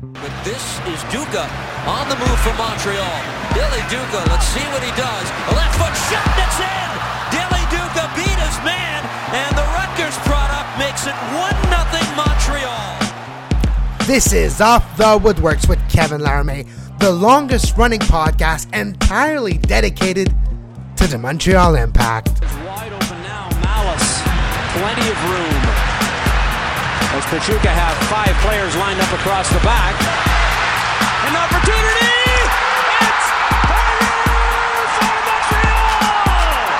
But this is Duka on the move for Montreal. Dilly Duka, let's see what he does. A left foot shot that's in. Dilly Duka beat his man, and the Rutgers product makes it 1 0 Montreal. This is Off the Woodworkx with Kevin Laramee, the longest running podcast entirely dedicated to the Montreal Impact. It's wide open now. Mallace, plenty of room. As Pachuca have five players lined up across the back. An opportunity! It's for Montreal!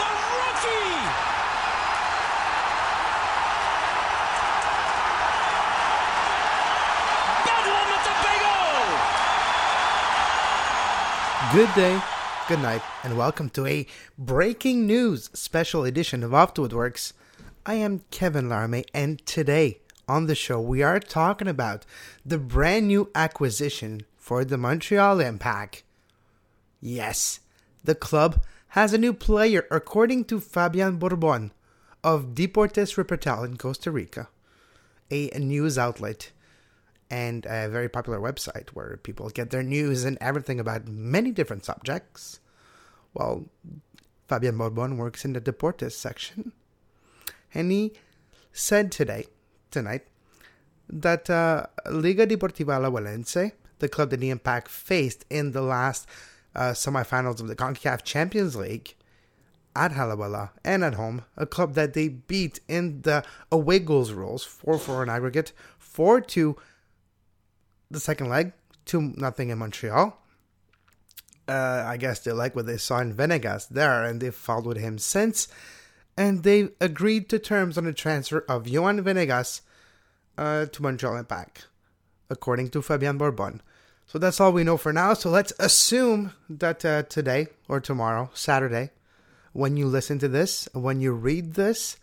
The rookie! Bedlam at the Big O! Good day, good night, and welcome to a breaking news special edition of Off the Woodworkx. I am Kevin Laramee, and today on the show we are talking about the brand new acquisition for the Montreal Impact. Yes, the club has a new player, according to Fabian Borbon of Deportes Repretel in Costa Rica, a news outlet and a very popular website where people get their news and everything about many different subjects. Well, Fabian Borbon works in the Deportes section, and he said today, tonight, that uh, Liga Deportiva Alajuelense, the club that the Impact faced in the last uh, semifinals of the CONCACAF Champions League at Alajuela and at home, a club that they beat in the away goals rules, 4-4 in aggregate, 4-2 the second leg, 2 nothing in Montreal. Uh, I guess they like what they saw in Venegas there, and they've followed him since. And they agreed to terms on the transfer of Johan Venegas uh, to Montreal Impact, according to Fabian Borbon. So that's all we know for now. So let's assume that uh, today or tomorrow, Saturday, when you listen to this, when you read this,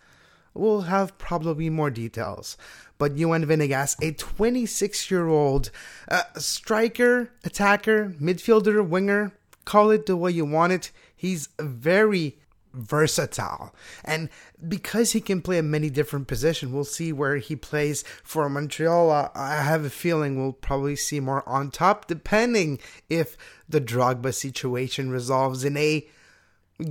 we'll have probably more details. But Johan Venegas, a 26 year old uh, striker, attacker, midfielder, winger, call it the way you want it, he's very versatile. And because he can play many different positions, we'll see where he plays for Montreal. Uh, I have a feeling we'll probably see more on top, depending if the Drogba situation resolves in a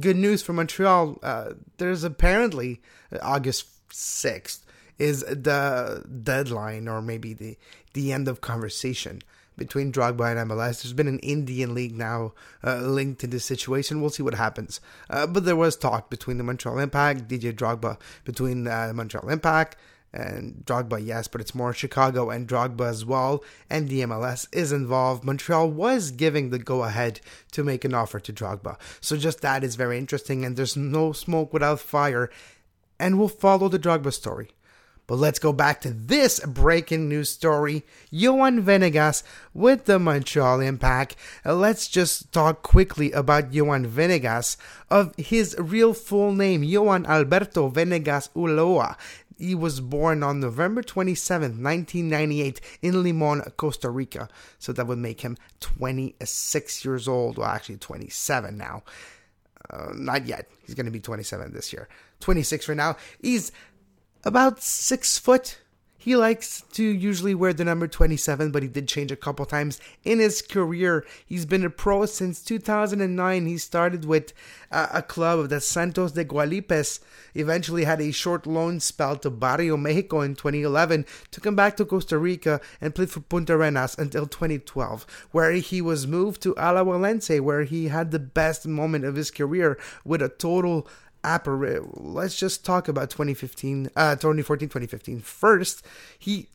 good news for Montreal. Uh, there's apparently August 6th is the deadline or maybe the, the end of conversation between Drogba and MLS. There's been an Indian league now uh, linked to this situation. We'll see what happens. Uh, but there was talk between the Montreal Impact, DJ Drogba, between uh, Montreal Impact and Drogba, yes, but it's more Chicago and Drogba as well. And the MLS is involved. Montreal was giving the go ahead to make an offer to Drogba. So just that is very interesting. And there's no smoke without fire. And we'll follow the Drogba story. But let's go back to this breaking news story. Johan Venegas with the Montreal Impact. Uh, let's just talk quickly about Johan Venegas of his real full name, Johan Alberto Venegas Ulloa. He was born on November 27, 1998, in Limon, Costa Rica. So that would make him 26 years old. Well, actually, 27 now. Uh, not yet. He's going to be 27 this year. 26 for now. He's about six foot. He likes to usually wear the number 27, but he did change a couple times in his career. He's been a pro since 2009. He started with uh, a club, of the Santos de Guápiles. Eventually had a short loan spell to Barrio Mexico in 2011. Took him back to Costa Rica and played for Punta Arenas until 2012, where he was moved to Alajuelense, where he had the best moment of his career with a total appar- let's just talk about 2015 uh 2014 2015 first he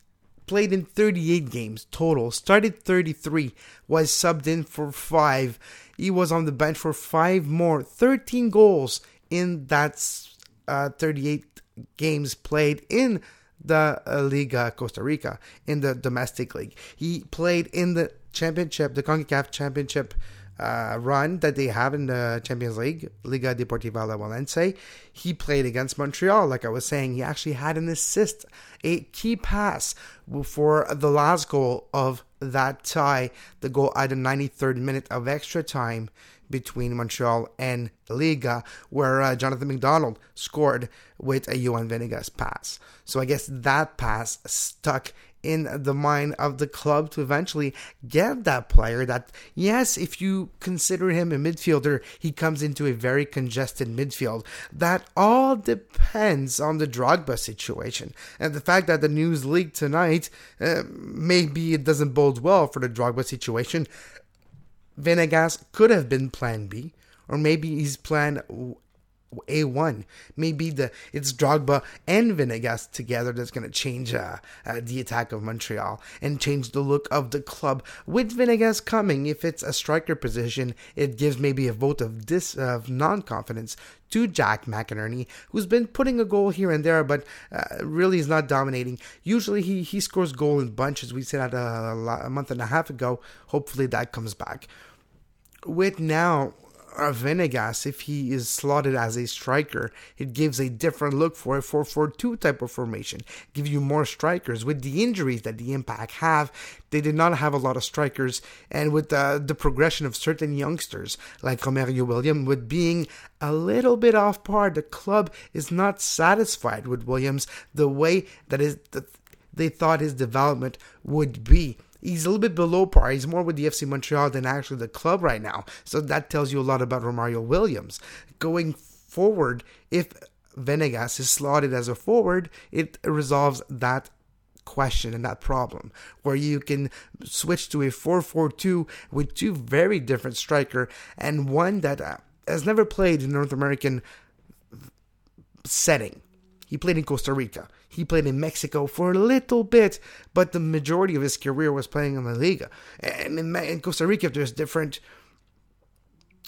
played in 38 games total started 33 was subbed in for 5 he was on the bench for 5 more 13 goals in that uh, 38 games played in the uh, Liga Costa Rica in the domestic league. He played in the championship the CONCACAF championship uh, run that they have in the Champions League, Liga Deportiva Alajuelense. He played against Montreal, like I was saying. He actually had an assist, a key pass for the last goal of that tie, the goal at the 93rd minute of extra time between Montreal and Liga, where uh, Jonathan McDonald scored with a Johan Venegas pass. So I guess that pass stuck in the mind of the club to eventually get that player that yes if you consider him a midfielder he comes into a very congested midfield. That all depends on the Drogba situation. And the fact that the news leaked tonight uh, maybe it doesn't bode well for the Drogba situation. Venegas could have been plan B or maybe he's plan a1. Maybe the it's Drogba and Venegas together that's going to change uh, uh, the attack of Montreal and change the look of the club. With Venegas coming, if it's a striker position, it gives maybe a vote of dis of non-confidence to Jack McInerney, who's been putting a goal here and there, but uh, really is not dominating. Usually he, he scores goal in bunches. We said that a, a month and a half ago. Hopefully that comes back. With now Venegas, if he is slotted as a striker, it gives a different look for a 4-4-2 type of formation. Give you more strikers. With the injuries that the Impact have, they did not have a lot of strikers, and with the, the progression of certain youngsters like Romario Williams, with being a little bit off par, the club is not satisfied with Williams the way that is that they thought his development would be he's a little bit below par. He's more with the FC Montreal than actually the club right now. So that tells you a lot about Romario Williams. Going forward, if Venegas is slotted as a forward, it resolves that question and that problem where you can switch to a 4-4-2 with two very different striker and one that uh, has never played in North American setting. He played in Costa Rica. He played in Mexico for a little bit, but the majority of his career was playing in La Liga. And in, Costa Rica, there's a different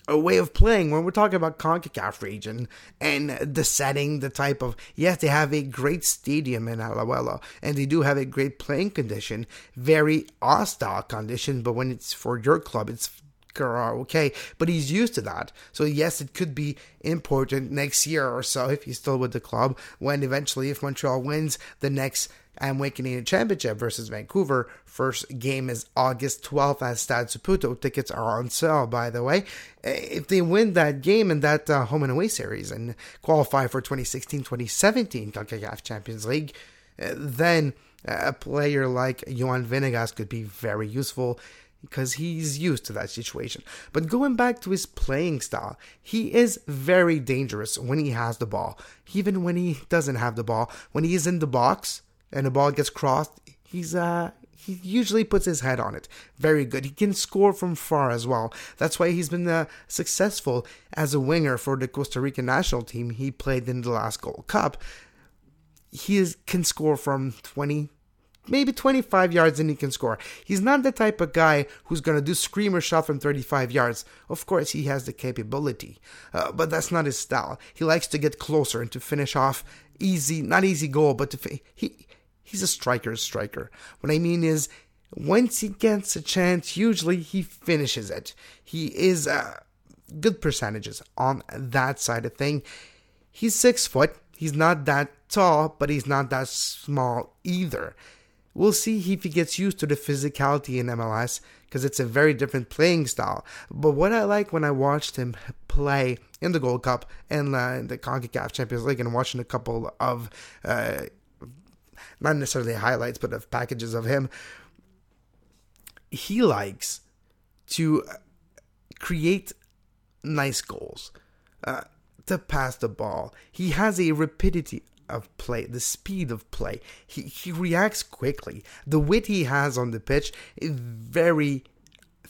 a way of playing when we're talking about CONCACAF region and the setting, the type of yes, they have a great stadium in Alajuela and they do have a great playing condition, very hostile condition, but when it's for your club, it's okay, but he's used to that. So yes, it could be important next year or so if he's still with the club. When eventually, if Montreal wins the next Amway Canadian Championship versus Vancouver, first game is August 12th at Stade Saputo. Tickets are on sale, by the way. If they win that game in that uh, home and away series and qualify for 2016-2017 CONCACAF Champions League, uh, then a player like Johan Venegas could be very useful because he's used to that situation. But going back to his playing style, he is very dangerous when he has the ball. Even when he doesn't have the ball, when he is in the box and the ball gets crossed, he's uh he usually puts his head on it. Very good. He can score from far as well. That's why he's been uh, successful as a winger for the Costa Rican national team. He played in the last Gold Cup. He is, can score from 20, maybe 25 yards and he can score. He's not the type of guy who's going to do screamer shot from 35 yards. Of course, he has the capability, uh, but that's not his style. He likes to get closer and to finish off easy, not easy goal, but fi- he he's a striker's striker. What I mean is, once he gets a chance, usually he finishes it. He is uh, good percentages on that side of thing. He's six foot. He's not that tall, but he's not that small either. We'll see if he gets used to the physicality in MLS because it's a very different playing style. But what I like when I watched him play in the Gold Cup and uh, the CONCACAF Champions League and watching a couple of, uh, not necessarily highlights, but of packages of him, he likes to create nice goals. Uh, to pass the ball. He has a rapidity of play, the speed of play. He, he reacts quickly. The wit he has on the pitch is very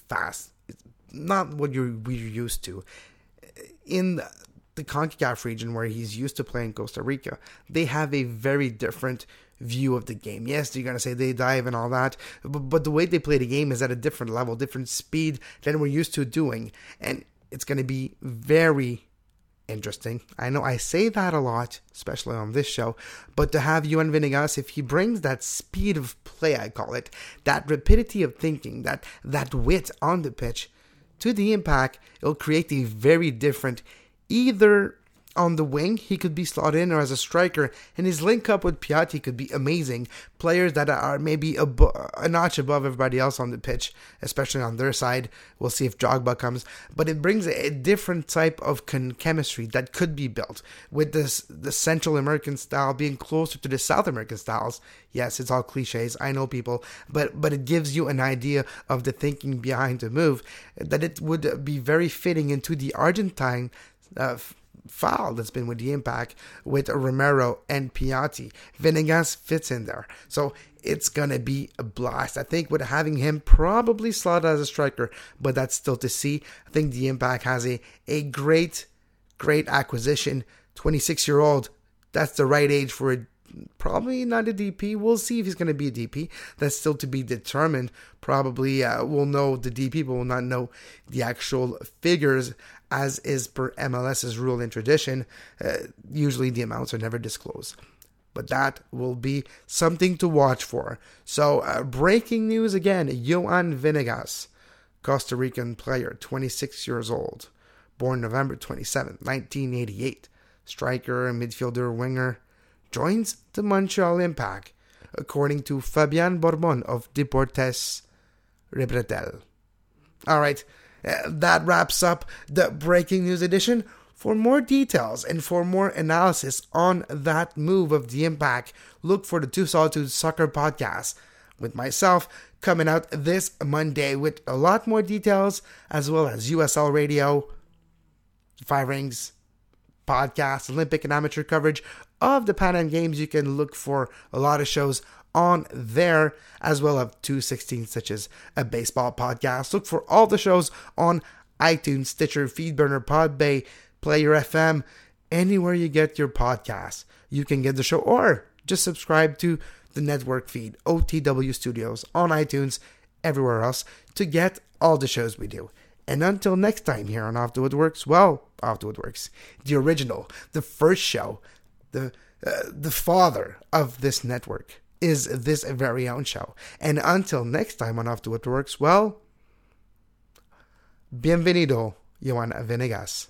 fast. It's not what you're we're used to. In the CONCACAF region where he's used to playing Costa Rica, they have a very different view of the game. Yes, you're going to say they dive and all that, but, but the way they play the game is at a different level, different speed than we're used to doing. And it's going to be very interesting. I know I say that a lot, especially on this show, but to have Johan Venegas, if he brings that speed of play, I call it, that rapidity of thinking, that that wit on the pitch to the impact, it'll create a very different either on the wing, he could be slotted in or as a striker, and his link up with Piatti could be amazing. Players that are maybe a, a notch above everybody else on the pitch, especially on their side. We'll see if Drogba comes, but it brings a different type of con- chemistry that could be built with this the Central American style being closer to the South American styles. Yes, it's all cliches. I know people, but but it gives you an idea of the thinking behind the move that it would be very fitting into the Argentine. Uh, foul that's been with the impact with Romero and Piatti. Venegas fits in there. So it's gonna be a blast. I think with having him probably slotted as a striker, but that's still to see. I think the impact has a, a great, great acquisition. 26 year old, that's the right age for a probably not a DP. We'll see if he's going to be a DP. That's still to be determined. Probably uh, we'll know the DP, but we'll not know the actual figures as is per MLS's rule and tradition. Uh, usually the amounts are never disclosed. But that will be something to watch for. So, uh, breaking news again Johan Venegas, Costa Rican player, 26 years old, born November 27, 1988, striker, midfielder, winger, joins the Montreal Impact, according to Fabian Borbon of Deportes Repretel. All right, that wraps up the breaking news edition. For more details and for more analysis on that move of the impact, look for the Two Solitudes Soccer podcast with myself coming out this Monday with a lot more details as well as USL Radio, Five Rings podcast, Olympic and amateur coverage of the Pan Am Games. You can look for a lot of shows on there, as well as 216, such as a baseball podcast. Look for all the shows on iTunes, Stitcher, Feedburner, Podbay, Player FM, anywhere you get your podcasts. You can get the show or just subscribe to the network feed, OTW Studios, on iTunes, everywhere else, to get all the shows we do. And until next time here on Off the Woodworkx, well, Off the Woodworkx, the original, the first show, the uh, the father of this network is this very own show. And until next time on After the Works, well, bienvenido, Johan Venegas.